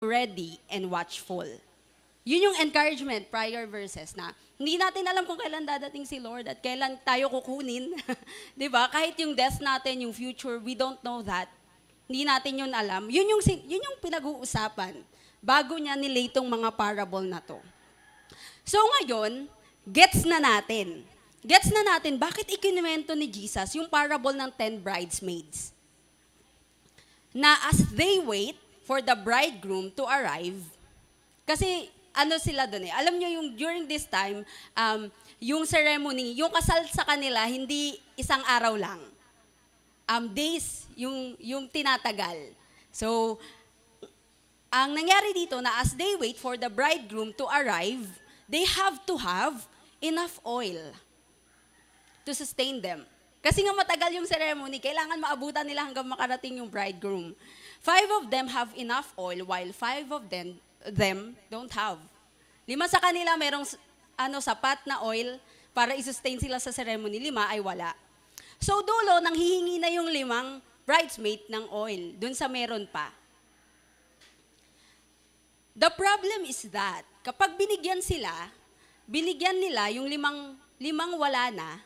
ready and watchful. Yun yung encouragement, prior verses na hindi natin alam kung kailan dadating si Lord at kailan tayo kukunin. 'Di ba? Kahit yung death natin, yung future, we don't know that. Hindi natin yun alam. Yun yung, yun yung pinag-uusapan bago niya nilay tong mga parable na to. So ngayon, gets na natin. Gets na natin bakit ikinuwento ni Jesus yung parable ng ten bridesmaids. Na as they wait for the bridegroom to arrive, kasi ano sila doon eh, alam nyo yung during this time, um, yung ceremony, yung kasal sa kanila, hindi isang araw lang. Um, days, yung, yung tinatagal. So, ang nangyari dito na as they wait for the bridegroom to arrive, they have to have enough oil to sustain them. Kasi nga matagal yung ceremony, kailangan maabutan nila hanggang makarating yung bridegroom. Five of them have enough oil while five of them, them don't have. Lima sa kanila merong ano, sapat na oil para i-sustain sila sa ceremony. Lima ay wala. So dulo, nang hihingi na yung limang bridesmaid ng oil, dun sa meron pa. The problem is that, kapag binigyan sila, binigyan nila yung limang, limang wala na,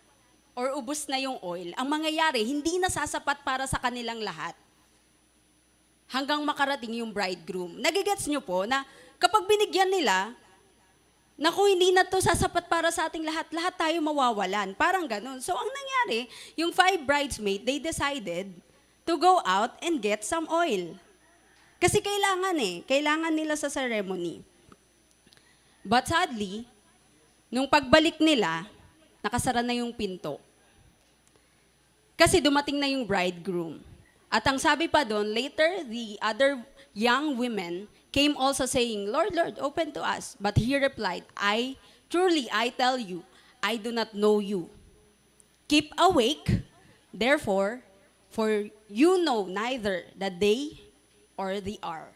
or ubos na yung oil, ang mangyayari, hindi na sasapat para sa kanilang lahat hanggang makarating yung bridegroom. Nagigets nyo po na kapag binigyan nila, naku, hindi na to sasapat para sa ating lahat, lahat tayo mawawalan. Parang ganun. So, ang nangyari, yung five bridesmaids, they decided to go out and get some oil. Kasi kailangan eh, kailangan nila sa ceremony. But sadly, nung pagbalik nila, nakasara na yung pinto. Kasi dumating na yung bridegroom. At ang sabi pa doon, later the other young women came also saying, Lord, Lord, open to us. But he replied, I, truly I tell you, I do not know you. Keep awake, therefore, for you know neither the day or the hour.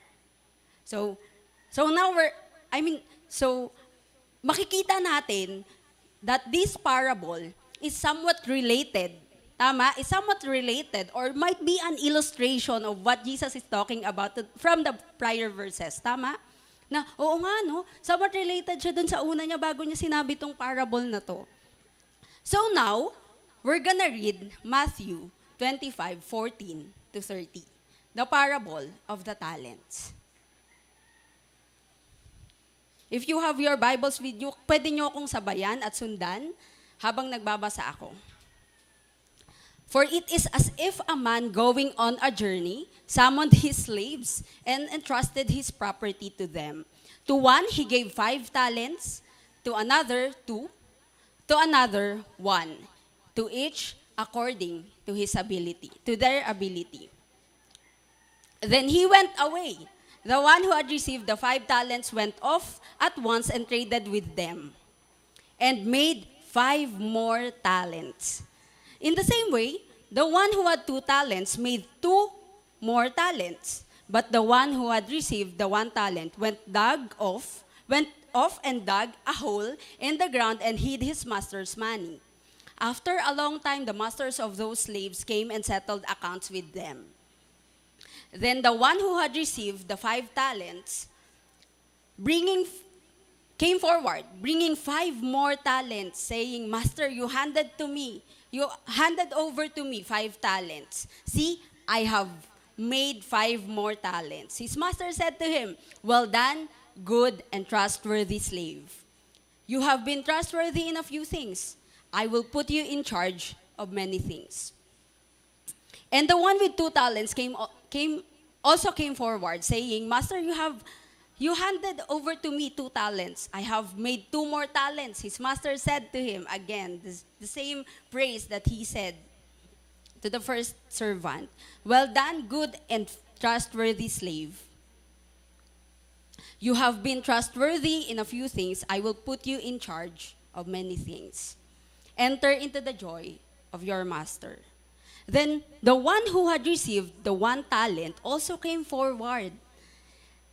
So, so now we're, I mean, so makikita natin that this parable is somewhat related. Tama? Is somewhat related or might be an illustration of what Jesus is talking about from the prior verses. Tama? Na, oo nga, no? Somewhat related siya dun sa una niya bago niya sinabi tong parable na to. So now, we're gonna read Matthew 25, 14 to 30. The parable of the talents. If you have your Bibles with you, pwede nyo akong sabayan at sundan habang nagbabasa ako. For it is as if a man going on a journey summoned his slaves and entrusted his property to them. To one he gave five talents, to another two, to another one, to each according to his ability, to their ability. Then he went away. The one who had received the five talents went off at once and traded with them and made five more talents. In the same way, the one who had two talents made two more talents. But the one who had received the one talent went dug off, went off and dug a hole in the ground and hid his master's money. After a long time, the masters of those slaves came and settled accounts with them. Then the one who had received the five talents, bringing came forward, bringing five more talents, saying, Master, you handed to me, you handed over to me five talents. See, I have made five more talents. His master said to him, Well done, good and trustworthy slave. You have been trustworthy in a few things. I will put you in charge of many things. And the one with two talents came, came also came forward, saying, Master, you have you handed over to me two talents. I have made two more talents. His master said to him again, this, the same praise that he said to the first servant. Well done, good and trustworthy slave. You have been trustworthy in a few things. I will put you in charge of many things. Enter into the joy of your master. Then the one who had received the one talent also came forward,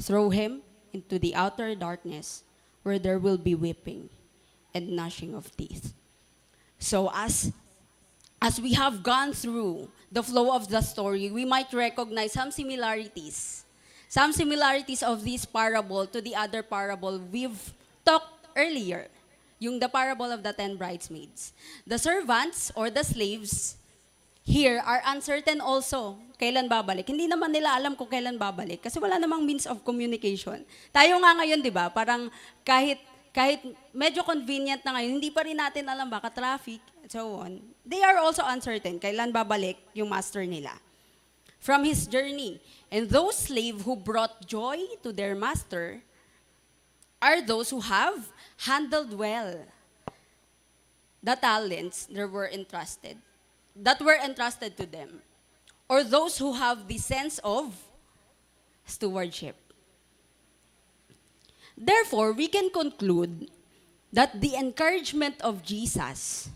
throw him into the outer darkness, where there will be weeping and gnashing of teeth. So as as we have gone through the flow of the story, we might recognize some similarities. Some similarities of this parable to the other parable we've talked earlier, yung the parable of the ten bridesmaids. The servants or the slaves here are uncertain also kailan babalik. Hindi naman nila alam kung kailan babalik kasi wala namang means of communication. Tayo nga ngayon, 'di ba? Parang kahit kahit medyo convenient na ngayon, hindi pa rin natin alam baka traffic and so on. They are also uncertain kailan babalik yung master nila from his journey. And those slave who brought joy to their master are those who have handled well the talents that were entrusted, that were entrusted to them, or those who have the sense of stewardship. Therefore, we can conclude that the encouragement of Jesus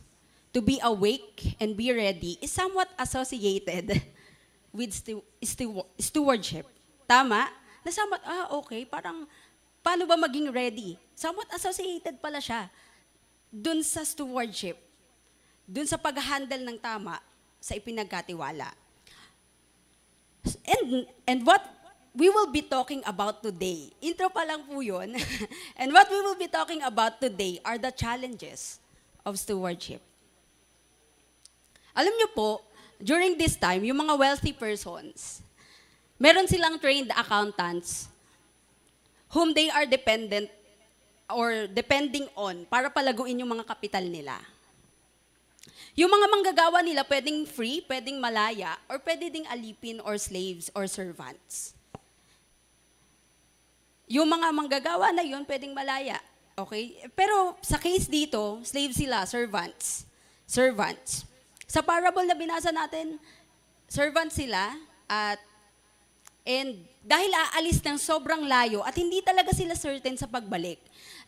to be awake and be ready is somewhat associated with stu- stu- stewardship. Tama? Na somewhat, ah, okay, parang, paano ba maging ready? Somewhat associated pala siya dun sa stewardship, dun sa pag-handle ng tama sa ipinagkatiwala. And, and what we will be talking about today, intro pa lang po yun, and what we will be talking about today are the challenges of stewardship. Alam niyo po, during this time, yung mga wealthy persons, meron silang trained accountants whom they are dependent or depending on para palaguin yung mga kapital nila. Yung mga manggagawa nila pwedeng free, pwedeng malaya, or pwede ding alipin or slaves or servants. Yung mga manggagawa na yun, pwedeng malaya. Okay? Pero sa case dito, slaves sila, servants. Servants. Sa parable na binasa natin, servants sila at and dahil aalis ng sobrang layo at hindi talaga sila certain sa pagbalik,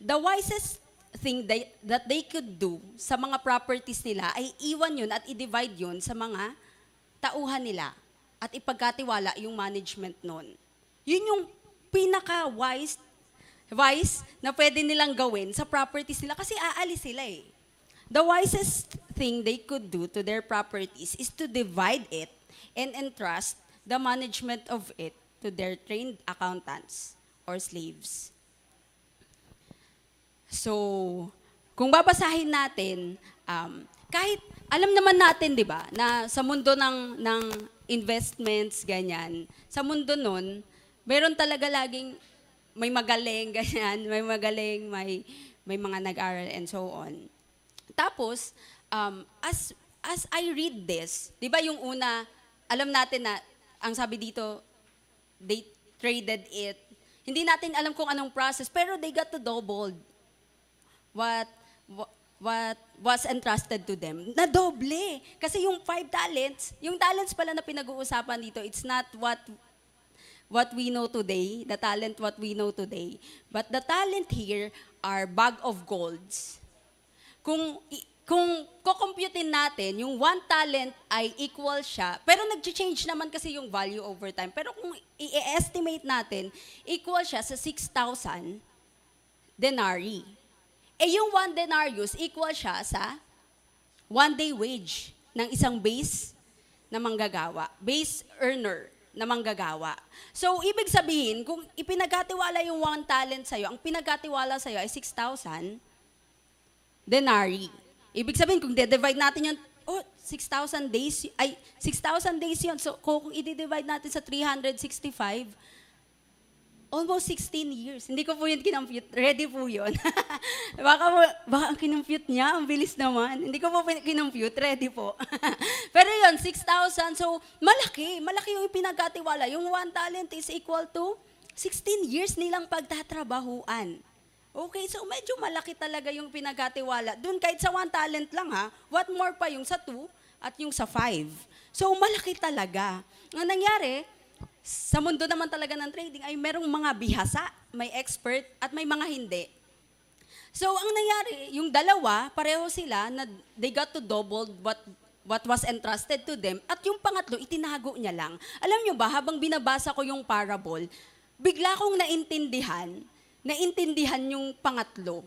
the wisest thing they, that they could do sa mga properties nila ay iwan yun at i-divide yun sa mga tauhan nila at ipagkatiwala yung management nun. Yun yung pinaka-wise wise na pwede nilang gawin sa properties nila kasi aalis sila eh. The wisest thing they could do to their properties is to divide it and entrust the management of it to their trained accountants or slaves. So, kung babasahin natin, um, kahit alam naman natin, 'di ba, na sa mundo ng ng investments ganyan, sa mundo nun, meron talaga laging may magaling ganyan, may magaling, may may mga nag-aral and so on. Tapos, um, as as I read this, 'di ba yung una, alam natin na ang sabi dito, they traded it. Hindi natin alam kung anong process, pero they got to double what wha- what was entrusted to them. Na doble. Kasi yung five talents, yung talents pala na pinag-uusapan dito, it's not what what we know today, the talent what we know today. But the talent here are bag of golds. Kung kung kukumputin natin, yung one talent ay equal siya, pero nag-change naman kasi yung value over time. Pero kung i-estimate natin, equal siya sa 6,000 denarii. Eh yung one denarius, equal siya sa one day wage ng isang base na manggagawa, base earner na manggagawa. So, ibig sabihin, kung ipinagkatiwala yung one talent sa'yo, ang pinagkatiwala sa'yo ay 6,000 denarii. Ibig sabihin, kung de-divide natin yun, oh, 6,000 days, ay, 6,000 days yun. So, kung i-divide natin sa 365, Almost 16 years. Hindi ko po yun kinompute. Ready po yun. baka, po- baka ang kinompute niya, ang bilis naman. Hindi ko po kinompute. Ready po. Pero yun, 6,000. So, malaki. Malaki yung pinagkatiwala. Yung one talent is equal to 16 years nilang pagtatrabahuan. Okay, so medyo malaki talaga yung pinagkatiwala. Doon kahit sa one talent lang ha, what more pa yung sa two at yung sa five. So malaki talaga. Ang nangyari, sa mundo naman talaga ng trading ay merong mga bihasa, may expert at may mga hindi. So ang nangyari, yung dalawa, pareho sila na they got to double what what was entrusted to them at yung pangatlo itinago niya lang. Alam niyo ba habang binabasa ko yung parable, bigla kong naintindihan, naintindihan yung pangatlo.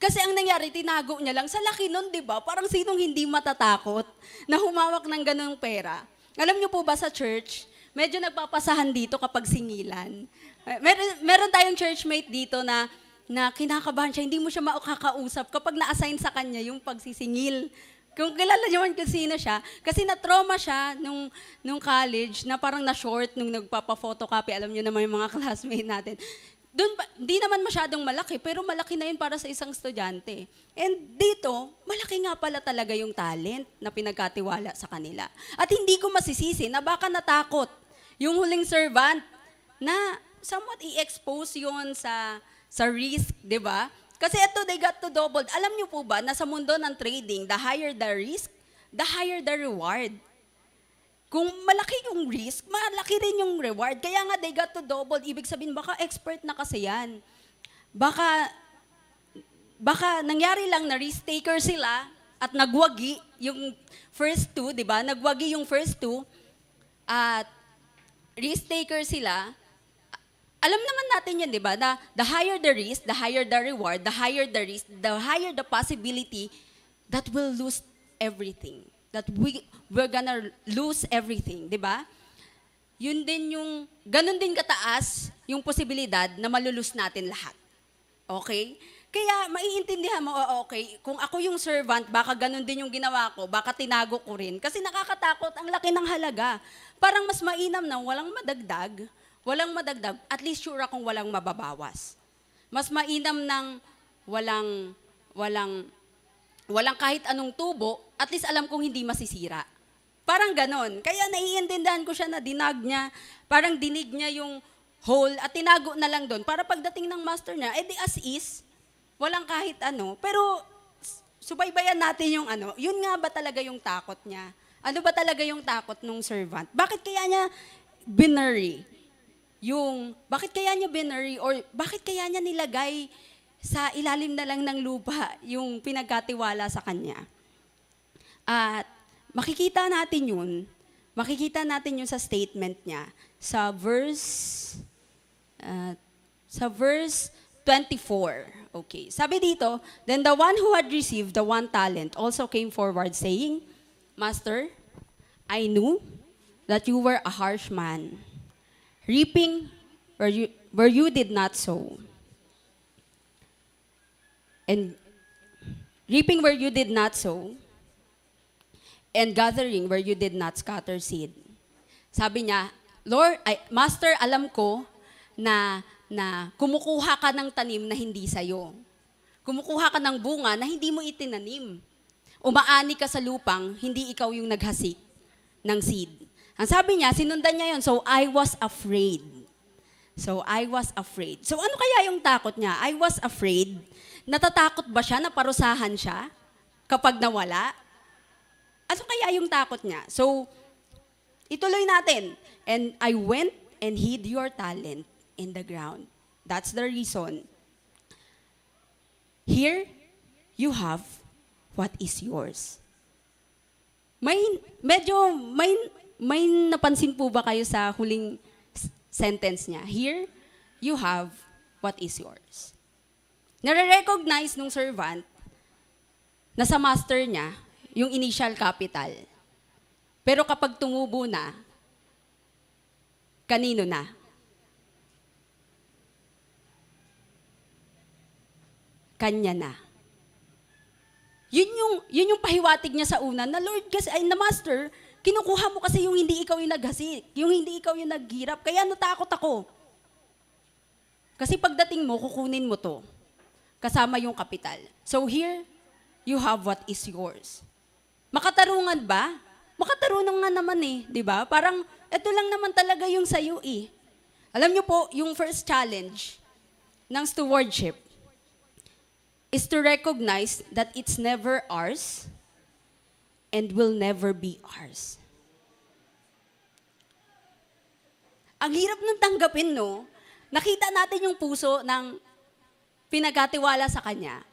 Kasi ang nangyari, tinago niya lang. Sa laki nun, di ba? Parang sinong hindi matatakot na humawak ng ganung pera. Alam niyo po ba sa church, medyo nagpapasahan dito kapag singilan. Eh, Meron, meron tayong churchmate dito na na kinakabahan siya, hindi mo siya makakausap kapag na-assign sa kanya yung pagsisingil. Kung kilala niyo man kung sino siya, kasi na-trauma siya nung, nung college na parang na-short nung nagpapa-photocopy. Alam niyo naman yung mga classmate natin. Doon di naman masyadong malaki, pero malaki na yun para sa isang estudyante. And dito, malaki nga pala talaga yung talent na pinagkatiwala sa kanila. At hindi ko masisisi na baka natakot yung huling servant na somewhat i-expose yun sa, sa risk, di ba? Kasi ito, they got to double. Alam niyo po ba na sa mundo ng trading, the higher the risk, the higher the reward. Kung malaki yung risk, malaki rin yung reward. Kaya nga they got to double. Ibig sabihin, baka expert na kasi yan. Baka, baka nangyari lang na risk taker sila at nagwagi yung first two, di ba? Nagwagi yung first two at risk taker sila. Alam naman natin yan, di ba? Na the higher the risk, the higher the reward, the higher the risk, the higher the possibility that we'll lose everything. That we, we're gonna lose everything, di ba? Yun din yung, ganun din kataas yung posibilidad na malulus natin lahat. Okay? Kaya maiintindihan mo, oh, okay, kung ako yung servant, baka ganun din yung ginawa ko, baka tinago ko rin. Kasi nakakatakot, ang laki ng halaga. Parang mas mainam na walang madagdag, walang madagdag, at least sure akong walang mababawas. Mas mainam ng walang, walang, walang kahit anong tubo, at least alam kong hindi masisira. Parang ganon. Kaya naiintindihan ko siya na dinag niya, parang dinig niya yung hole at tinago na lang doon. Para pagdating ng master niya, edi as is, walang kahit ano. Pero subaybayan natin yung ano, yun nga ba talaga yung takot niya? Ano ba talaga yung takot nung servant? Bakit kaya niya binary? Yung, bakit kaya niya binary or bakit kaya niya nilagay sa ilalim na lang ng lupa yung pinagkatiwala sa kanya? At makikita natin yun, makikita natin yun sa statement niya sa verse uh, sa verse 24. Okay. Sabi dito, then the one who had received the one talent also came forward saying, Master, I knew that you were a harsh man, reaping where you, where you did not sow, and reaping where you did not sow, and gathering where you did not scatter seed. Sabi niya, Lord, ay, Master, alam ko na, na kumukuha ka ng tanim na hindi sa'yo. Kumukuha ka ng bunga na hindi mo itinanim. Umaani ka sa lupang, hindi ikaw yung naghasik ng seed. Ang sabi niya, sinundan niya yon. So, I was afraid. So, I was afraid. So, ano kaya yung takot niya? I was afraid. Natatakot ba siya na parusahan siya kapag nawala? Ano kaya yung takot niya? So, ituloy natin. And I went and hid your talent in the ground. That's the reason. Here, you have what is yours. May, medyo, may, may napansin po ba kayo sa huling sentence niya? Here, you have what is yours. Nare-recognize nung servant na sa master niya, yung initial capital. Pero kapag tumubo na, kanino na? Kanya na. Yun yung, yun yung pahiwatig niya sa una, na Lord kasi, ay na Master, kinukuha mo kasi yung hindi ikaw yung naghasi, yung hindi ikaw yung naghirap, kaya natakot ako. Kasi pagdating mo, kukunin mo to. Kasama yung kapital. So here, you have what is yours. Makatarungan ba? Makatarungan nga naman eh, di ba? Parang, ito lang naman talaga yung sa'yo eh. Alam niyo po, yung first challenge ng stewardship is to recognize that it's never ours and will never be ours. Ang hirap nung tanggapin, no? Nakita natin yung puso ng pinagkatiwala sa kanya.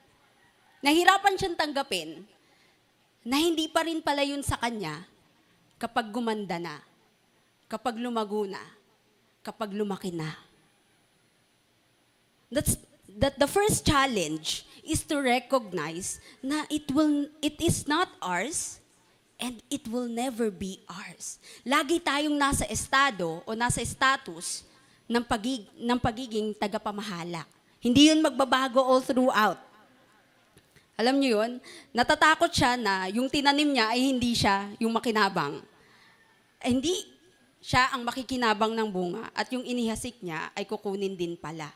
Nahirapan siyang tanggapin na hindi pa rin pala yun sa kanya kapag gumanda na, kapag lumago na, kapag lumaki na. That's that the first challenge is to recognize na it will it is not ours and it will never be ours. Lagi tayong nasa estado o nasa status ng pagig ng pagiging tagapamahala. Hindi 'yun magbabago all throughout. Alam niyo 'yun? Natatakot siya na yung tinanim niya ay hindi siya yung makinabang. Eh, hindi siya ang makikinabang ng bunga at yung inihasik niya ay kukunin din pala.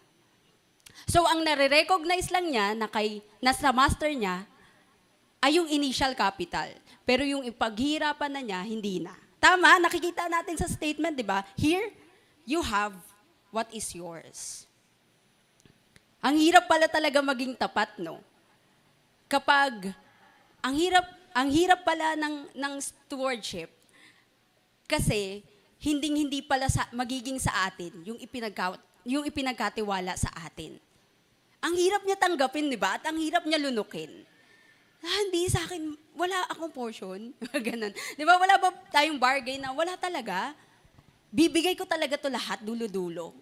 So ang nare-recognize lang niya na kay nasa master niya ay yung initial capital. Pero yung ipaghirapan na niya, hindi na. Tama, nakikita natin sa statement, di ba? Here, you have what is yours. Ang hirap pala talaga maging tapat, no? Kapag, ang hirap, ang hirap pala ng, ng stewardship, kasi, hinding hindi pala sa, magiging sa atin yung, ipinagka, yung ipinagkatiwala sa atin. Ang hirap niya tanggapin, di ba? At ang hirap niya lunukin. Ah, hindi sa akin, wala akong portion. Ganun. Di ba, wala ba tayong bargain na wala talaga? Bibigay ko talaga to lahat, dulo-dulo.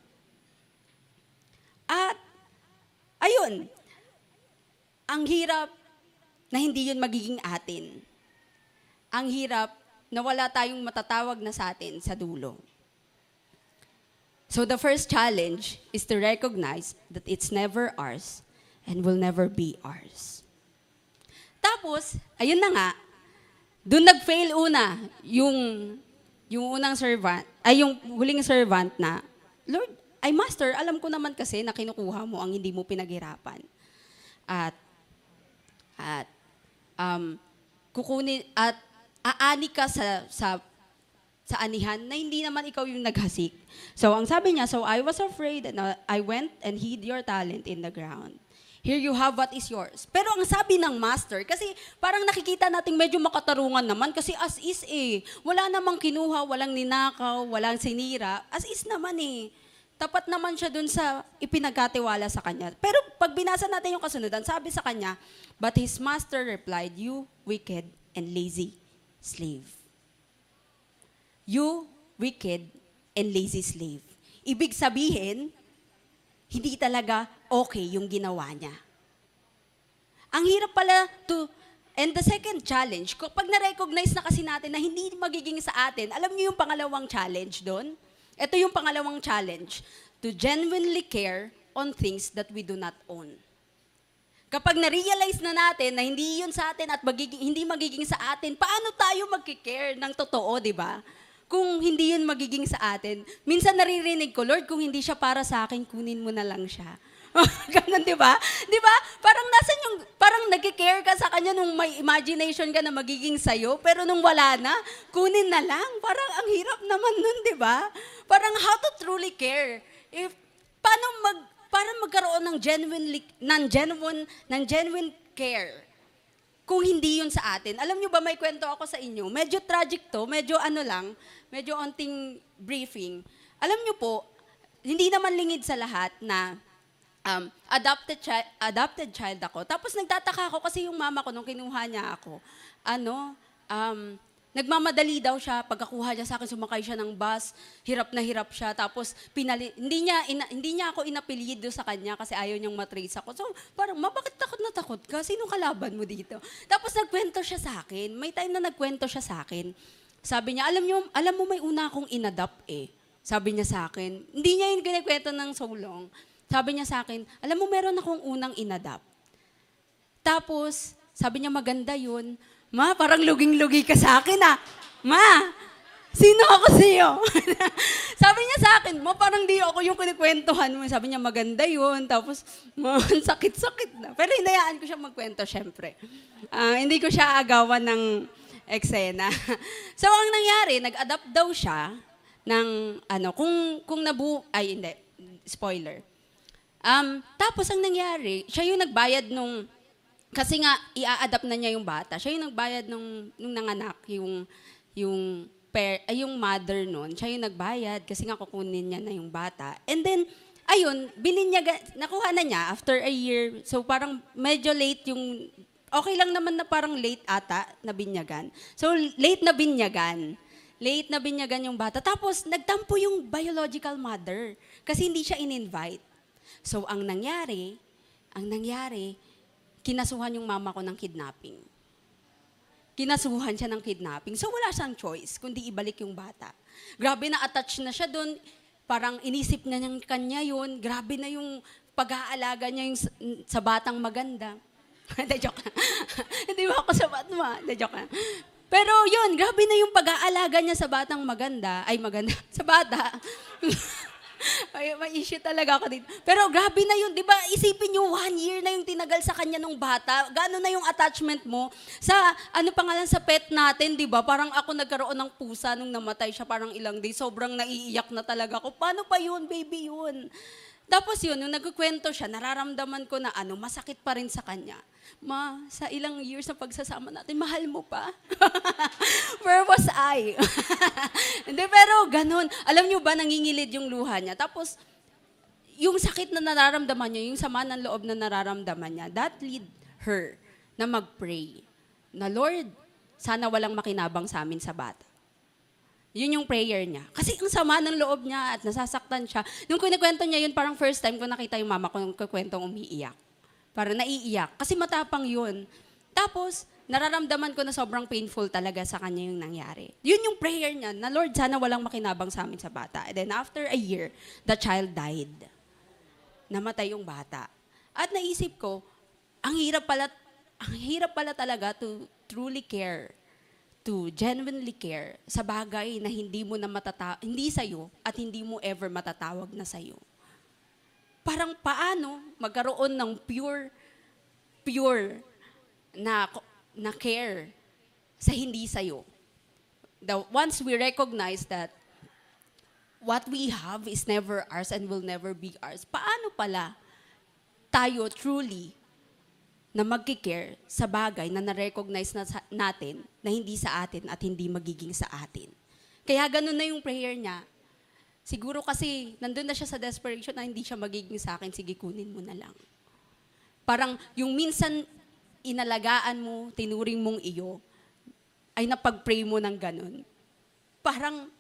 At, ayun, ang hirap na hindi yun magiging atin. Ang hirap na wala tayong matatawag na sa atin sa dulo. So the first challenge is to recognize that it's never ours and will never be ours. Tapos, ayun na nga, doon nag-fail una yung yung unang servant, ay yung huling servant na, Lord, ay master, alam ko naman kasi na kinukuha mo ang hindi mo pinaghirapan. At at um, kukunin at aani ka sa sa sa anihan na hindi naman ikaw yung naghasik. So ang sabi niya, so I was afraid and I went and hid your talent in the ground. Here you have what is yours. Pero ang sabi ng master, kasi parang nakikita nating medyo makatarungan naman kasi as is eh. Wala namang kinuha, walang ninakaw, walang sinira. As is naman eh. Tapat naman siya dun sa ipinagkatiwala sa kanya. Pero pag binasa natin yung kasunod, sabi sa kanya, But his master replied, You wicked and lazy slave. You wicked and lazy slave. Ibig sabihin, hindi talaga okay yung ginawa niya. Ang hirap pala to, and the second challenge, kapag na-recognize na kasi natin na hindi magiging sa atin, alam niyo yung pangalawang challenge doon? Ito yung pangalawang challenge, to genuinely care on things that we do not own. Kapag na-realize na natin na hindi yun sa atin at magiging, hindi magiging sa atin, paano tayo magkikare ng totoo, di ba? Kung hindi yun magiging sa atin. Minsan naririnig ko, Lord, kung hindi siya para sa akin, kunin mo na lang siya. Ganon, di ba? Di ba? Parang nasan yung, parang nagkikare ka sa kanya nung may imagination ka na magiging sa'yo, pero nung wala na, kunin na lang. Parang ang hirap naman nun, di ba? Parang how to truly care. If, paano mag, para magkaroon ng genuine, ng genuine, ng genuine care kung hindi yun sa atin. Alam nyo ba, may kwento ako sa inyo. Medyo tragic to, medyo ano lang, medyo onting briefing. Alam nyo po, hindi naman lingid sa lahat na um, adopted, child, adopted child ako. Tapos nagtataka ako kasi yung mama ko nung kinuha niya ako, ano, um, nagmamadali daw siya. Pagkakuha niya sa akin sumakay siya ng bus. Hirap na hirap siya. Tapos pinali hindi niya ina, hindi niya ako inapelyido sa kanya kasi ayaw niyang matrace ako. So parang ma bakit takot na takot ka? Sino kalaban mo dito? Tapos nagkwento siya sa akin. May time na nagkwento siya sa akin. Sabi niya alam niyo alam mo may una akong inadapt eh. Sabi niya sa akin. Hindi niya yung kinikwento ng so long. Sabi niya sa akin alam mo meron akong unang inadapt tapos, sabi niya maganda yun. Ma, parang luging-lugi ka sa akin ah. Ma, Sino ako sa'yo? Sabi niya sa akin, ma, parang di ako yung kinikwentuhan mo. Sabi niya, maganda yun. Tapos, ma, sakit-sakit na. Pero hinayaan ko siya magkwento, syempre. Ah, hindi ko siya agawan ng eksena. so, ang nangyari, nag-adapt daw siya ng, ano, kung, kung nabu... Ay, hindi. Spoiler. Um, tapos, ang nangyari, siya yung nagbayad nung... Kasi nga, i-adapt na niya yung bata. Siya yung nagbayad nung, nung nanganak, yung, yung, per, ay, yung mother nun. Siya yung nagbayad kasi nga kukunin niya na yung bata. And then, ayun, bininyaga, nakuha na niya after a year. So parang medyo late yung, okay lang naman na parang late ata na binyagan. So late na binyagan. Late na binyagan yung bata. Tapos nagtampo yung biological mother kasi hindi siya in-invite. So ang nangyari, ang nangyari, kinasuhan yung mama ko ng kidnapping kinasuhan siya ng kidnapping. So wala siyang choice kundi ibalik yung bata. Grabe na attach na siya doon. Parang inisip na niyang kanya yun. Grabe na yung pag-aalaga niya yung sa, batang maganda. Hindi, joke. Hindi mo ako sa batma. Hindi, joke. Pero yun, grabe na yung pag-aalaga niya sa batang maganda. Ay, maganda. Sa bata. Ay, may issue talaga ako dito. Pero grabe na yun, di ba? Isipin nyo, one year na yung tinagal sa kanya nung bata. Gano'n na yung attachment mo sa, ano pangalan, sa pet natin, di ba? Parang ako nagkaroon ng pusa nung namatay siya parang ilang days. Sobrang naiiyak na talaga ako. Paano pa yun, baby yun? Tapos yun, nung nagkukwento siya, nararamdaman ko na ano, masakit pa rin sa kanya. Ma, sa ilang years na pagsasama natin, mahal mo pa? Where was I? Hindi, pero ganun. Alam niyo ba, nangingilid yung luha niya. Tapos, yung sakit na nararamdaman niya, yung sama ng loob na nararamdaman niya, that lead her na mag-pray. Na Lord, sana walang makinabang sa amin sa bata. Yun yung prayer niya. Kasi ang sama ng loob niya at nasasaktan siya. Nung kinikwento niya yun, parang first time ko nakita yung mama ko nung kikwentong umiiyak. Parang naiiyak. Kasi matapang yun. Tapos, nararamdaman ko na sobrang painful talaga sa kanya yung nangyari. Yun yung prayer niya, na Lord, sana walang makinabang sa amin sa bata. And then after a year, the child died. Namatay yung bata. At naisip ko, ang hirap pala, ang hirap pala talaga to truly care to genuinely care sa bagay na hindi mo na matata hindi sa at hindi mo ever matatawag na sa Parang paano magkaroon ng pure pure na na care sa hindi sa The once we recognize that what we have is never ours and will never be ours. Paano pala tayo truly na magkikare sa bagay na na-recognize natin na hindi sa atin at hindi magiging sa atin. Kaya ganun na yung prayer niya. Siguro kasi nandun na siya sa desperation na hindi siya magiging sa akin, sige kunin mo na lang. Parang yung minsan inalagaan mo, tinuring mong iyo, ay napag-pray mo ng ganun. Parang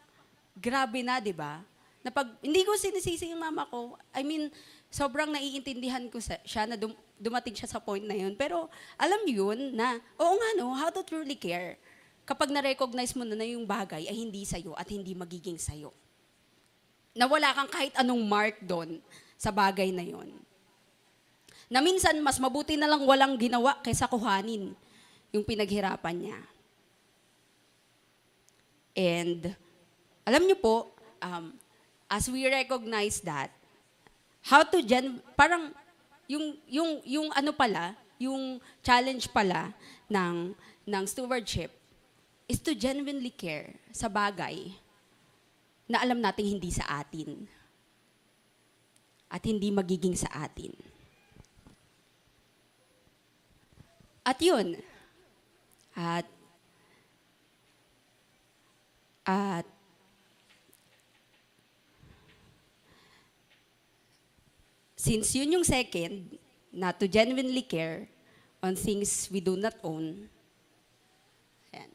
grabe na, di ba? Napag, hindi ko sinisisi yung mama ko. I mean, sobrang naiintindihan ko siya na dum, dumating siya sa point na yun. Pero alam yun na, oo nga no, how to truly care kapag na-recognize mo na na yung bagay ay hindi sa'yo at hindi magiging sa'yo. Na wala kang kahit anong mark doon sa bagay na yon. Na minsan, mas mabuti na lang walang ginawa kaysa kuhanin yung pinaghirapan niya. And alam niyo po, um, as we recognize that, how to gen parang yung yung yung ano pala, yung challenge pala ng ng stewardship is to genuinely care sa bagay na alam nating hindi sa atin at hindi magiging sa atin. At yun, at at since yun yung second, na to genuinely care on things we do not own, yan.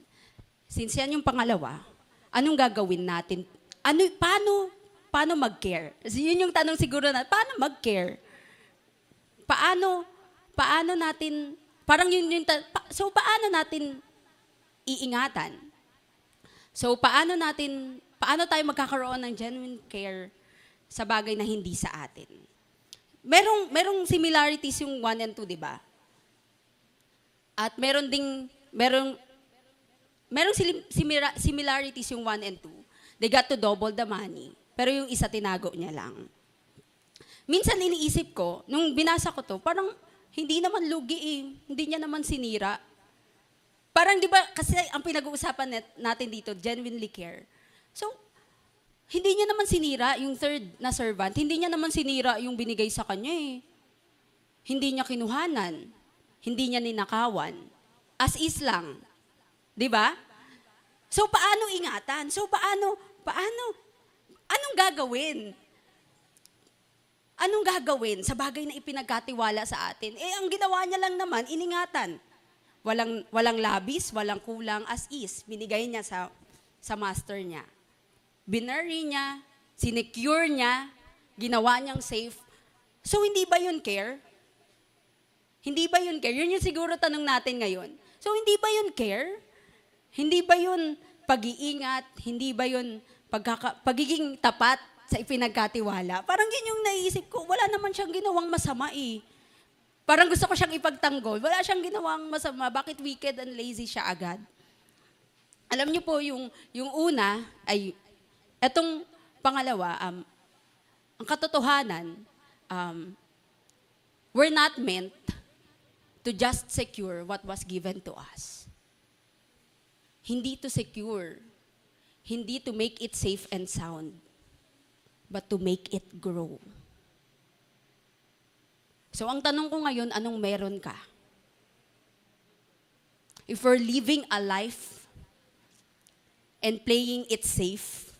since yan yung pangalawa, anong gagawin natin? Ano, paano, paano mag-care? Yun yung tanong siguro na, paano mag-care? Paano, paano natin, parang yun yung, so paano natin iingatan? So paano natin, paano tayo magkakaroon ng genuine care sa bagay na hindi sa atin? Merong, merong similarities yung 1 and 2, di ba? At meron ding, merong, merong simira- similarities yung 1 and 2. They got to double the money. Pero yung isa tinago niya lang. Minsan iniisip ko, nung binasa ko to, parang hindi naman lugi eh. Hindi niya naman sinira. Parang di ba, kasi ang pinag-uusapan natin dito, genuinely care. So, hindi niya naman sinira yung third na servant. Hindi niya naman sinira yung binigay sa kanya eh. Hindi niya kinuhanan. Hindi niya ninakawan. As is lang. Di ba? So, paano ingatan? So, paano, paano, anong gagawin? Anong gagawin sa bagay na ipinagkatiwala sa atin? Eh, ang ginawa niya lang naman, iningatan. Walang, walang labis, walang kulang, as is. Binigay niya sa, sa master niya. Binary niya, sinecure niya, ginawa niyang safe. So, hindi ba yun care? Hindi ba yun care? Yun yung siguro tanong natin ngayon. So, hindi ba yun care? Hindi ba yun pag-iingat? Hindi ba yun pagkaka- pagiging tapat sa ipinagkatiwala? Parang yun yung naisip ko. Wala naman siyang ginawang masama eh. Parang gusto ko siyang ipagtanggol. Wala siyang ginawang masama. Bakit wicked and lazy siya agad? Alam niyo po, yung, yung una, ay, etong pangalawa, um, ang katotohanan, um, we're not meant to just secure what was given to us. Hindi to secure, hindi to make it safe and sound, but to make it grow. So ang tanong ko ngayon, anong meron ka? If we're living a life and playing it safe,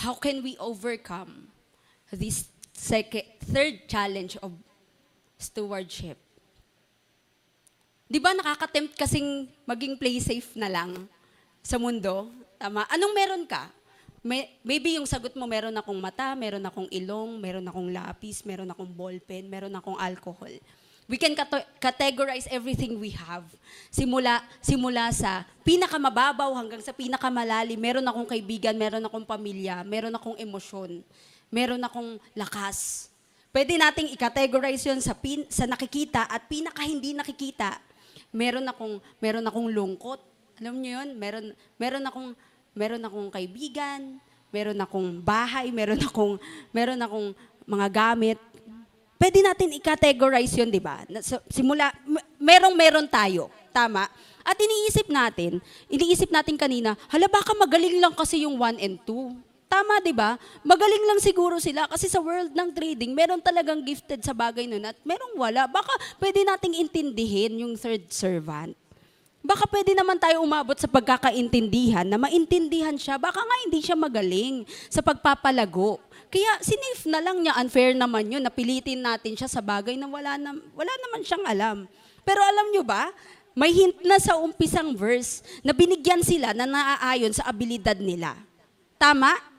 how can we overcome this second, third challenge of stewardship? Di ba nakakatempt kasing maging play safe na lang sa mundo? Tama? Anong meron ka? May, maybe yung sagot mo, meron akong mata, meron akong ilong, meron akong lapis, meron akong ballpen, meron akong alcohol. We can categorize everything we have. Simula, simula sa pinakamababaw hanggang sa pinakamalalim. Meron akong kaibigan, meron akong pamilya, meron akong emosyon, meron akong lakas. Pwede nating i-categorize yun sa, pin, sa nakikita at pinaka hindi nakikita. Meron akong, meron akong lungkot. Alam niyo yun? Meron, meron akong, meron akong kaibigan, meron akong bahay, meron akong, meron akong mga gamit. Pwede natin i-categorize yun, di ba? Simula, merong meron tayo. Tama? At iniisip natin, iniisip natin kanina, hala baka magaling lang kasi yung 1 and 2. Tama, di ba? Magaling lang siguro sila kasi sa world ng trading, meron talagang gifted sa bagay nun at merong wala. Baka pwede nating intindihin yung third servant. Baka pwede naman tayo umabot sa pagkakaintindihan na maintindihan siya. Baka nga hindi siya magaling sa pagpapalago. Kaya sinave na lang niya, unfair naman yun, napilitin natin siya sa bagay na wala, na, wala naman siyang alam. Pero alam nyo ba, may hint na sa umpisang verse na binigyan sila na naaayon sa abilidad nila. Tama?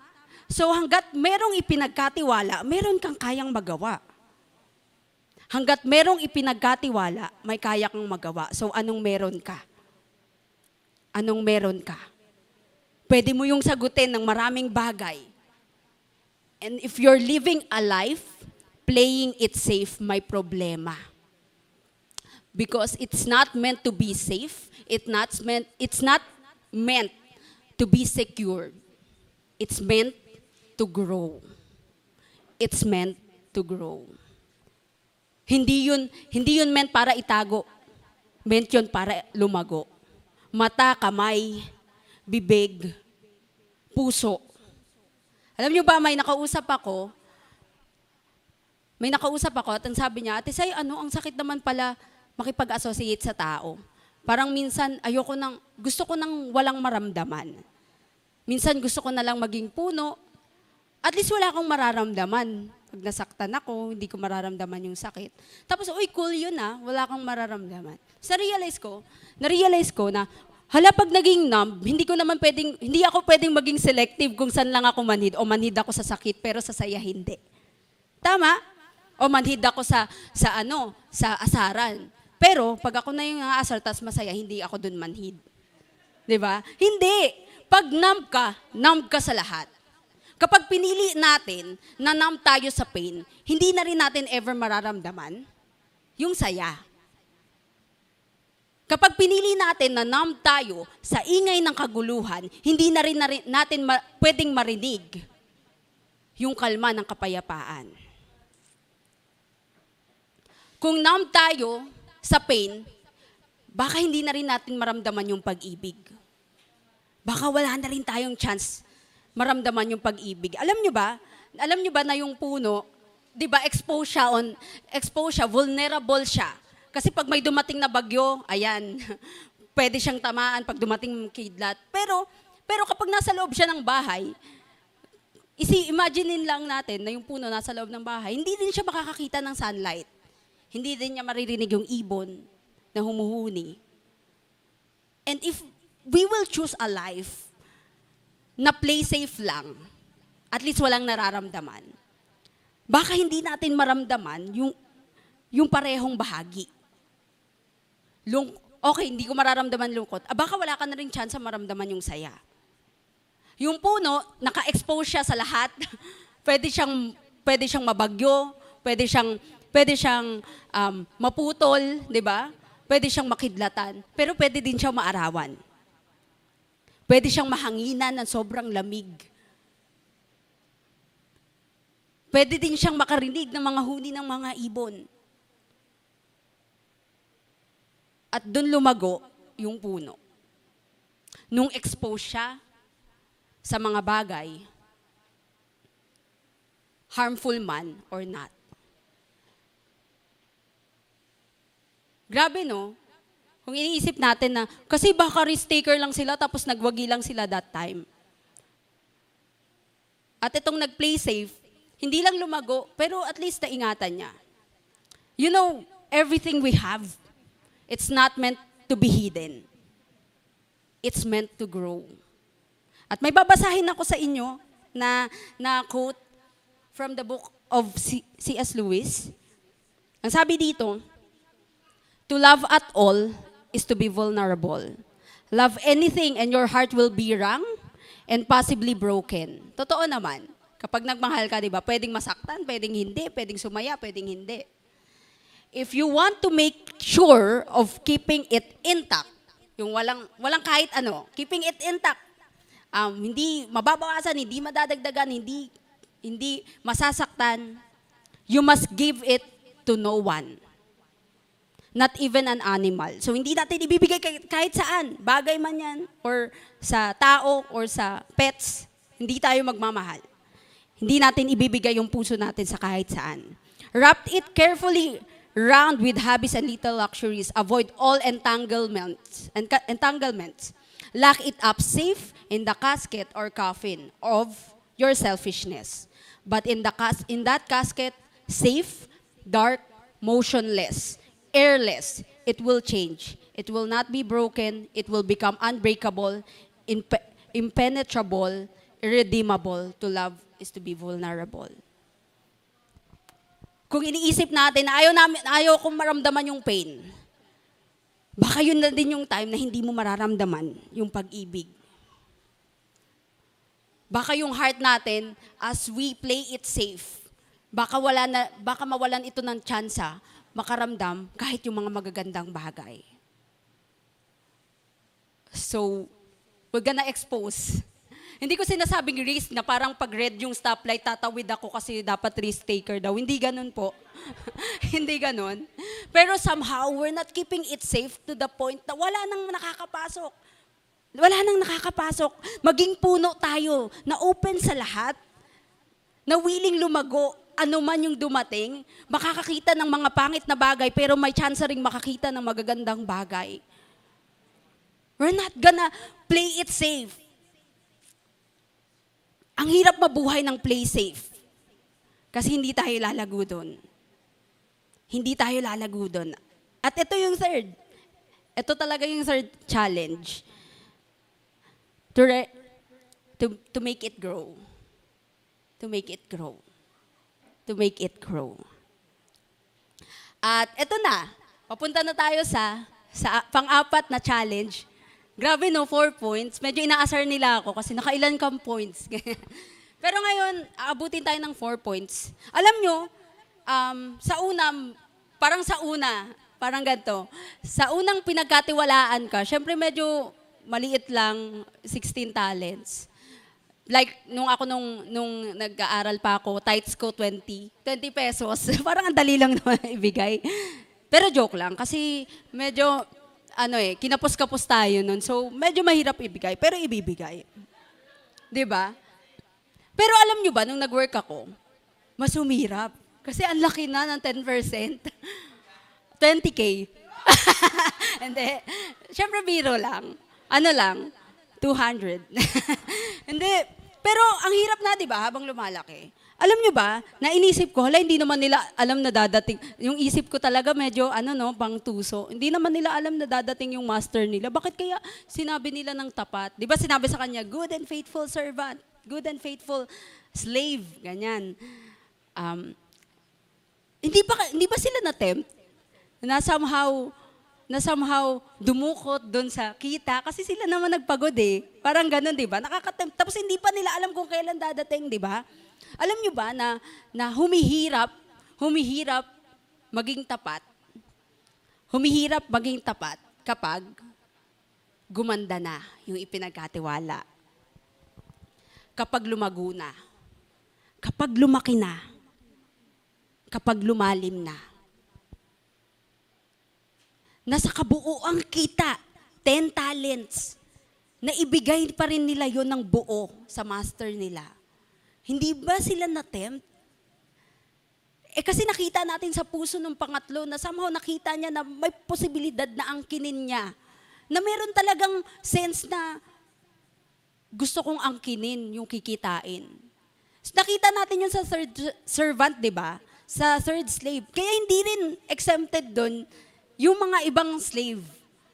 So hanggat merong ipinagkatiwala, meron kang kayang magawa. Hanggat merong ipinagkatiwala, may kaya kang magawa. So anong meron ka? Anong meron ka? Pwede mo yung sagutin ng maraming bagay. And if you're living a life, playing it safe, may problema. Because it's not meant to be safe. It not meant, it's not meant to be secured. It's meant to grow. It's meant to grow. Hindi yun, hindi yun meant para itago. Meant yun para lumago. Mata, kamay, bibig, puso. Alam niyo ba, may nakausap ako, may nakausap ako at ang sabi niya, Ate Say, ano, ang sakit naman pala makipag-associate sa tao. Parang minsan, ayoko nang, gusto ko nang walang maramdaman. Minsan gusto ko na lang maging puno. At least wala akong mararamdaman. Pag nasaktan ako, hindi ko mararamdaman yung sakit. Tapos, uy, cool yun ah, wala akong mararamdaman. Sa realize ko, na-realize ko na, hala pag naging numb, hindi ko naman pwedeng, hindi ako pwedeng maging selective kung saan lang ako manhid o manhid ako sa sakit pero sa saya hindi. Tama? O manhid ako sa, sa ano, sa asaran. Pero pag ako na yung aasar, tas masaya, hindi ako dun manhid. Ba? Hindi. Pag numb ka, numb ka sa lahat. Kapag pinili natin na numb tayo sa pain, hindi na rin natin ever mararamdaman yung saya. Kapag pinili natin na numb tayo sa ingay ng kaguluhan, hindi na rin, na rin natin ma- pwedeng marinig yung kalma ng kapayapaan. Kung numb tayo sa pain, baka hindi na rin natin maramdaman yung pag-ibig. Baka wala na rin tayong chance maramdaman yung pag-ibig. Alam nyo ba? Alam nyo ba na yung puno, 'di ba, exposed siya on exposed siya, vulnerable siya. Kasi pag may dumating na bagyo, ayan, pwede siyang tamaan pag dumating kidlat. Pero pero kapag nasa loob siya ng bahay, isi imaginein lang natin na yung puno nasa loob ng bahay, hindi din siya makakakita ng sunlight. Hindi din niya maririnig yung ibon na humuhuni. And if we will choose a life na play safe lang, at least walang nararamdaman, baka hindi natin maramdaman yung, yung parehong bahagi. Lung, okay, hindi ko mararamdaman lungkot. Ah, baka wala ka na rin chance maramdaman yung saya. Yung puno, naka-expose siya sa lahat. pwede siyang pwede siyang mabagyo, pwede siyang pwede siyang um, maputol, 'di ba? Pwede siyang makidlatan, pero pwede din siyang maarawan. Pwede siyang mahanginan ng sobrang lamig. Pwede din siyang makarinig ng mga huni ng mga ibon. At doon lumago yung puno. Nung expose siya sa mga bagay, harmful man or not. Grabe no? Kung iniisip natin na, kasi baka risk taker lang sila tapos nagwagi lang sila that time. At itong nag-play safe, hindi lang lumago, pero at least naingatan niya. You know, everything we have, it's not meant to be hidden. It's meant to grow. At may babasahin ako sa inyo na, na quote from the book of C.S. Lewis. Ang sabi dito, To love at all is to be vulnerable. Love anything and your heart will be wrung and possibly broken. Totoo naman. Kapag nagmahal ka, di ba, pwedeng masaktan, pwedeng hindi, pwedeng sumaya, pwedeng hindi. If you want to make sure of keeping it intact, yung walang, walang kahit ano, keeping it intact, um, hindi mababawasan, hindi madadagdagan, hindi, hindi masasaktan, you must give it to no one. Not even an animal. So hindi natin ibibigay kahit saan, bagay man yan, or sa tao, or sa pets, hindi tayo magmamahal. Hindi natin ibibigay yung puso natin sa kahit saan. Wrap it carefully round with hobbies and little luxuries. Avoid all entanglements. entanglements. Lock it up safe in the casket or coffin of your selfishness. But in the cas- in that casket, safe, dark, motionless, airless, it will change. It will not be broken. It will become unbreakable, impe- impenetrable, irredeemable. To love is to be vulnerable. Kung iniisip natin na ayaw, namin, ayaw kong maramdaman yung pain, baka yun na din yung time na hindi mo mararamdaman yung pag-ibig. Baka yung heart natin, as we play it safe, baka, wala na, baka mawalan ito ng tsansa makaramdam kahit yung mga magagandang bagay. So, we're gonna expose. Hindi ko sinasabing risk na parang pag red yung stoplight, tatawid ako kasi dapat risk taker daw. Hindi ganun po. Hindi ganun. Pero somehow, we're not keeping it safe to the point na wala nang nakakapasok. Wala nang nakakapasok. Maging puno tayo na open sa lahat, na willing lumago, ano man yung dumating, makakakita ng mga pangit na bagay, pero may chance ring makakita ng magagandang bagay. We're not gonna play it safe. Ang hirap mabuhay ng play safe. Kasi hindi tayo lalago doon. Hindi tayo lalago doon. At ito yung third. Ito talaga yung third challenge. To, re- to, to make it grow. To make it grow. To make it grow. At ito na. Papunta na tayo sa, sa pang-apat na challenge. Grabe no, four points. Medyo inaasar nila ako kasi nakailan kang points. Pero ngayon, aabutin tayo ng four points. Alam nyo, um, sa una, parang sa una, parang ganito, sa unang pinagkatiwalaan ka, syempre medyo maliit lang, 16 talents. Like, nung ako nung, nung nag-aaral pa ako, tights ko 20, 20 pesos. parang ang dali lang naman ibigay. Pero joke lang, kasi medyo, ano eh, kinapos-kapos tayo nun. So, medyo mahirap ibigay, pero ibibigay. 'Di ba? Pero alam nyo ba, nung nag-work ako, mas humirap. Kasi ang laki na ng 10%. 20K. Hindi. Siyempre, biro lang. Ano lang? 200. Hindi. Pero ang hirap na, di ba, habang lumalaki. Alam nyo ba, nainisip ko, hala, hindi naman nila alam na dadating. Yung isip ko talaga medyo, ano no, pang tuso. Hindi naman nila alam na dadating yung master nila. Bakit kaya sinabi nila ng tapat? Di ba sinabi sa kanya, good and faithful servant, good and faithful slave, ganyan. Um, hindi ba, hindi ba sila na-tempt? Na somehow, na somehow dumukot doon sa kita kasi sila naman nagpagod eh. Parang ganun, di ba? Nakakatempt. Tapos hindi pa nila alam kung kailan dadating, di ba? Alam nyo ba na, na humihirap, humihirap maging tapat, humihirap maging tapat kapag gumanda na yung ipinagkatiwala. Kapag lumago na. Kapag lumaki na. Kapag lumalim na. Nasa kabuuang kita, 10 talents, na ibigay pa rin nila yon ng buo sa master nila. Hindi ba sila na-tempt? Eh kasi nakita natin sa puso ng pangatlo na somehow nakita niya na may posibilidad na angkinin niya. Na meron talagang sense na gusto kong angkinin yung kikitain. Nakita natin yun sa third servant, di ba? Sa third slave. Kaya hindi rin exempted doon yung mga ibang slave,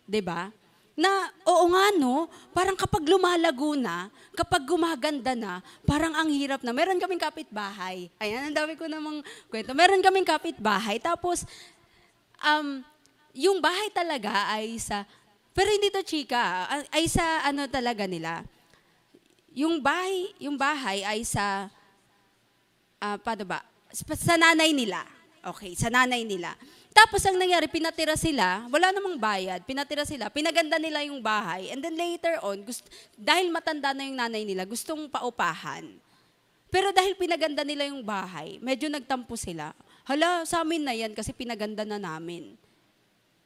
di ba? Na, oo nga no, parang kapag lumalago na, kapag gumaganda na, parang ang hirap na. Meron kaming kapitbahay. Ayan, ang dami ko namang kwento. Meron kaming kapitbahay. Tapos, um, yung bahay talaga ay sa, pero hindi to chika, ah, ay sa ano talaga nila. Yung bahay, yung bahay ay sa, ah, paano ba? Sa nanay nila. Okay, sa nanay nila. Tapos ang nangyari, pinatira sila, wala namang bayad, pinatira sila, pinaganda nila yung bahay, and then later on, gust- dahil matanda na yung nanay nila, gustong paupahan. Pero dahil pinaganda nila yung bahay, medyo nagtampo sila. Hala, sa amin na yan kasi pinaganda na namin.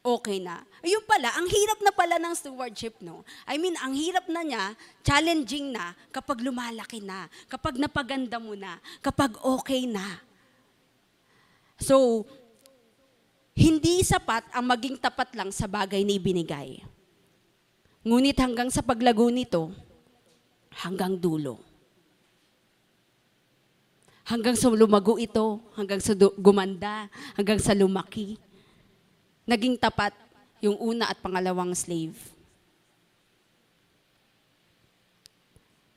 Okay na. Ayun pala, ang hirap na pala ng stewardship, no? I mean, ang hirap na niya, challenging na kapag lumalaki na, kapag napaganda mo na, kapag okay na. So, hindi sapat ang maging tapat lang sa bagay na ibinigay. Ngunit hanggang sa paglago nito, hanggang dulo. Hanggang sa lumago ito, hanggang sa gumanda, hanggang sa lumaki. Naging tapat yung una at pangalawang slave.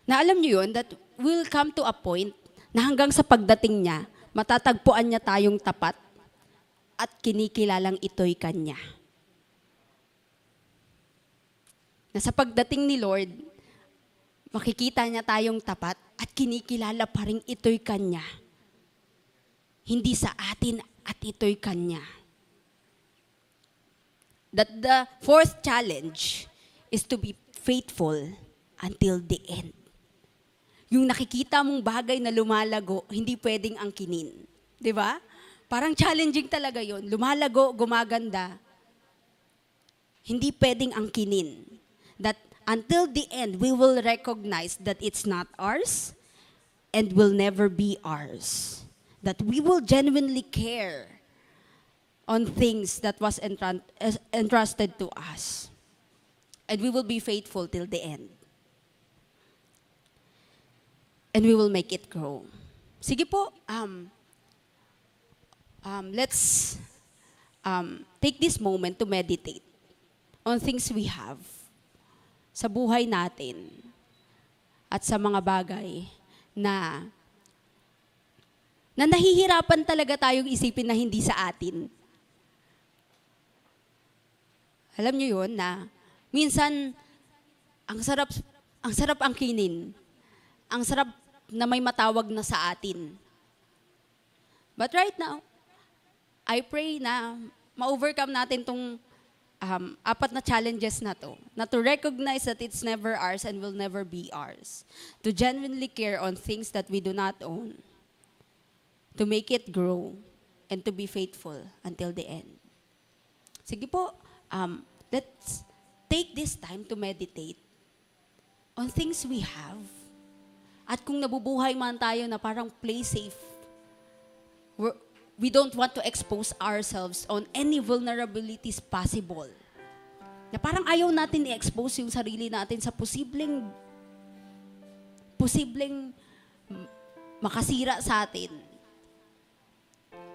Na alam niyo yun, that will come to a point na hanggang sa pagdating niya, matatagpuan niya tayong tapat at kinikilalang ito'y Kanya. Na sa pagdating ni Lord, makikita niya tayong tapat at kinikilala pa rin ito'y Kanya. Hindi sa atin at ito'y Kanya. That the fourth challenge is to be faithful until the end. Yung nakikita mong bagay na lumalago, hindi pwedeng angkinin. Di ba? Parang challenging talaga yon. Lumalago, gumaganda. Hindi pwedeng angkinin. That until the end, we will recognize that it's not ours and will never be ours. That we will genuinely care on things that was entrusted to us. And we will be faithful till the end. And we will make it grow. Sige po, um, um, let's um, take this moment to meditate on things we have sa buhay natin at sa mga bagay na na nahihirapan talaga tayong isipin na hindi sa atin. Alam niyo yun na minsan ang sarap ang sarap angkinin. Ang sarap na may matawag na sa atin. But right now, I pray na ma-overcome natin tong um, apat na challenges na to. Na to recognize that it's never ours and will never be ours. To genuinely care on things that we do not own. To make it grow. And to be faithful until the end. Sige po, um, let's take this time to meditate on things we have. At kung nabubuhay man tayo na parang play safe, we don't want to expose ourselves on any vulnerabilities possible. Na parang ayaw natin i-expose yung sarili natin sa posibleng posibleng makasira sa atin.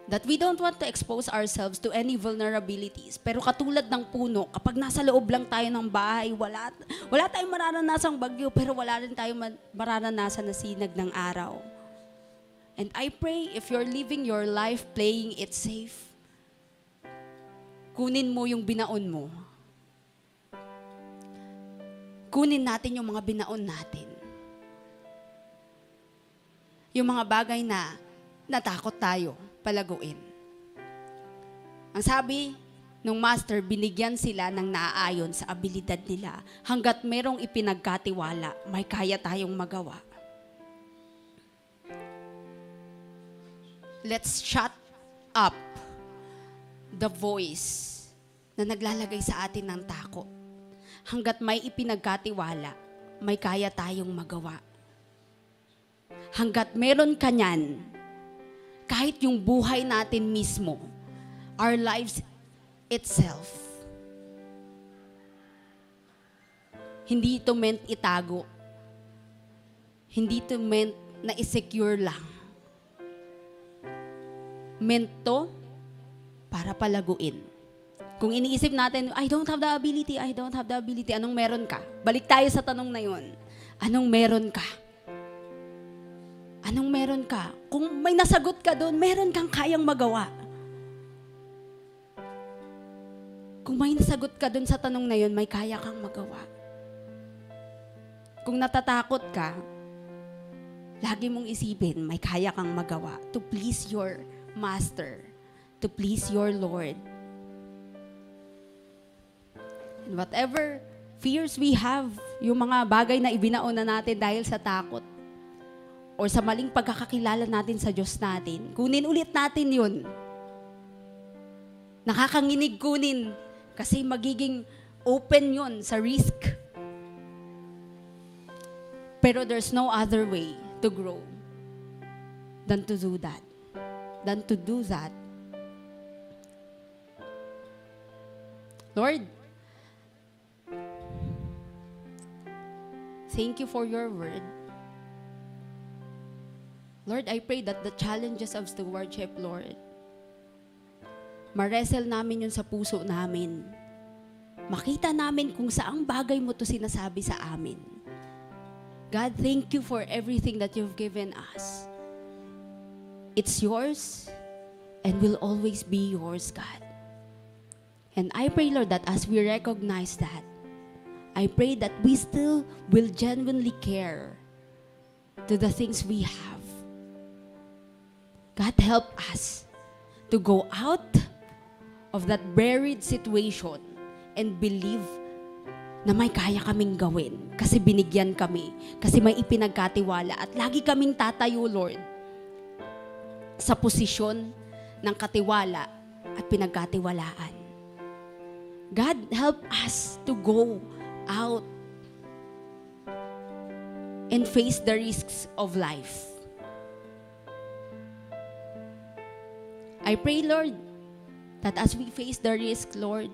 That we don't want to expose ourselves to any vulnerabilities. Pero katulad ng puno, kapag nasa loob lang tayo ng bahay, wala, wala tayong mararanasang bagyo, pero wala rin tayong ma- mararanasan na sinag ng araw. And I pray if you're living your life playing it safe, kunin mo yung binaon mo. Kunin natin yung mga binaon natin. Yung mga bagay na natakot tayo palaguin. Ang sabi nung master, binigyan sila ng naaayon sa abilidad nila. Hanggat merong ipinagkatiwala, may kaya tayong magawa. Let's shut up the voice na naglalagay sa atin ng takot. Hanggat may ipinagkatiwala, may kaya tayong magawa. Hanggat meron ka niyan, kahit yung buhay natin mismo, our lives itself, hindi ito meant itago. Hindi ito meant na isecure lang mento para palaguin. Kung iniisip natin, I don't have the ability, I don't have the ability, anong meron ka? Balik tayo sa tanong na yun. Anong meron ka? Anong meron ka? Kung may nasagot ka doon, meron kang kayang magawa. Kung may nasagot ka doon sa tanong na yun, may kaya kang magawa. Kung natatakot ka, lagi mong isipin, may kaya kang magawa to please your master, to please your Lord. And whatever fears we have, yung mga bagay na ibinaon na natin dahil sa takot, or sa maling pagkakakilala natin sa Diyos natin, kunin ulit natin yun. Nakakanginig kunin kasi magiging open yun sa risk. Pero there's no other way to grow than to do that than to do that. Lord, thank you for your word. Lord, I pray that the challenges of stewardship, Lord, ma-wrestle namin yun sa puso namin. Makita namin kung saang bagay mo to sinasabi sa amin. God, thank you for everything that you've given us. It's yours and will always be yours, God. And I pray, Lord, that as we recognize that, I pray that we still will genuinely care to the things we have. God, help us to go out of that buried situation and believe na may kaya kaming gawin kasi binigyan kami, kasi may ipinagkatiwala at lagi kaming tatayo, Lord, sa posisyon ng katiwala at pinagkatiwalaan. God, help us to go out and face the risks of life. I pray, Lord, that as we face the risk, Lord,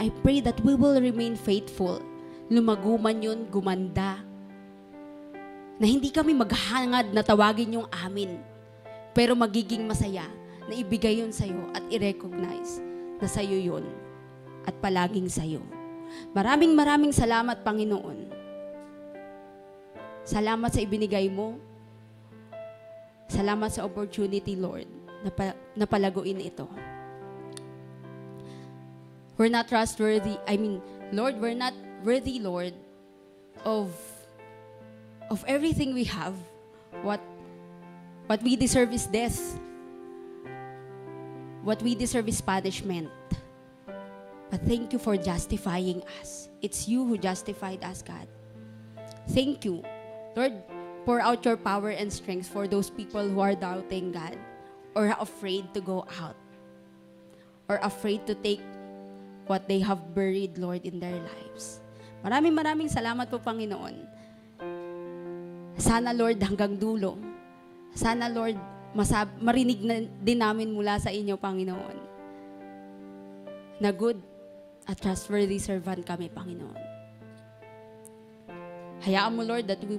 I pray that we will remain faithful. Lumago man yun, gumanda. Na hindi kami maghangad na tawagin yung amin. Pero magiging masaya na ibigay yun sa'yo at i-recognize na sa'yo yun at palaging sa'yo. Maraming maraming salamat, Panginoon. Salamat sa ibinigay mo. Salamat sa opportunity, Lord, na, pa- na palaguin ito. We're not trustworthy. I mean, Lord, we're not worthy, Lord, of of everything we have. What what we deserve is death. What we deserve is punishment. But thank you for justifying us. It's you who justified us, God. Thank you. Lord, pour out your power and strength for those people who are doubting God or afraid to go out or afraid to take what they have buried, Lord, in their lives. Maraming maraming salamat po, Panginoon. Sana, Lord, hanggang dulo. Sana, Lord, masab- marinig na din namin mula sa inyo, Panginoon. Na good at trustworthy servant kami, Panginoon. Hayaan mo, Lord, that we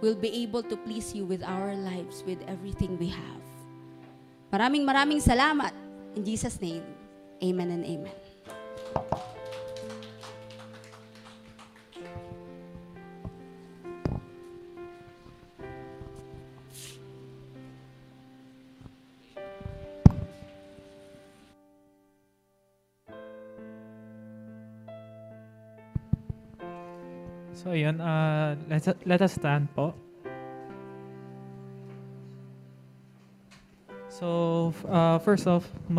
will be able to please you with our lives, with everything we have. Maraming maraming salamat. In Jesus' name, amen and amen. So yun, uh, let, let us stand po. So, uh, first off,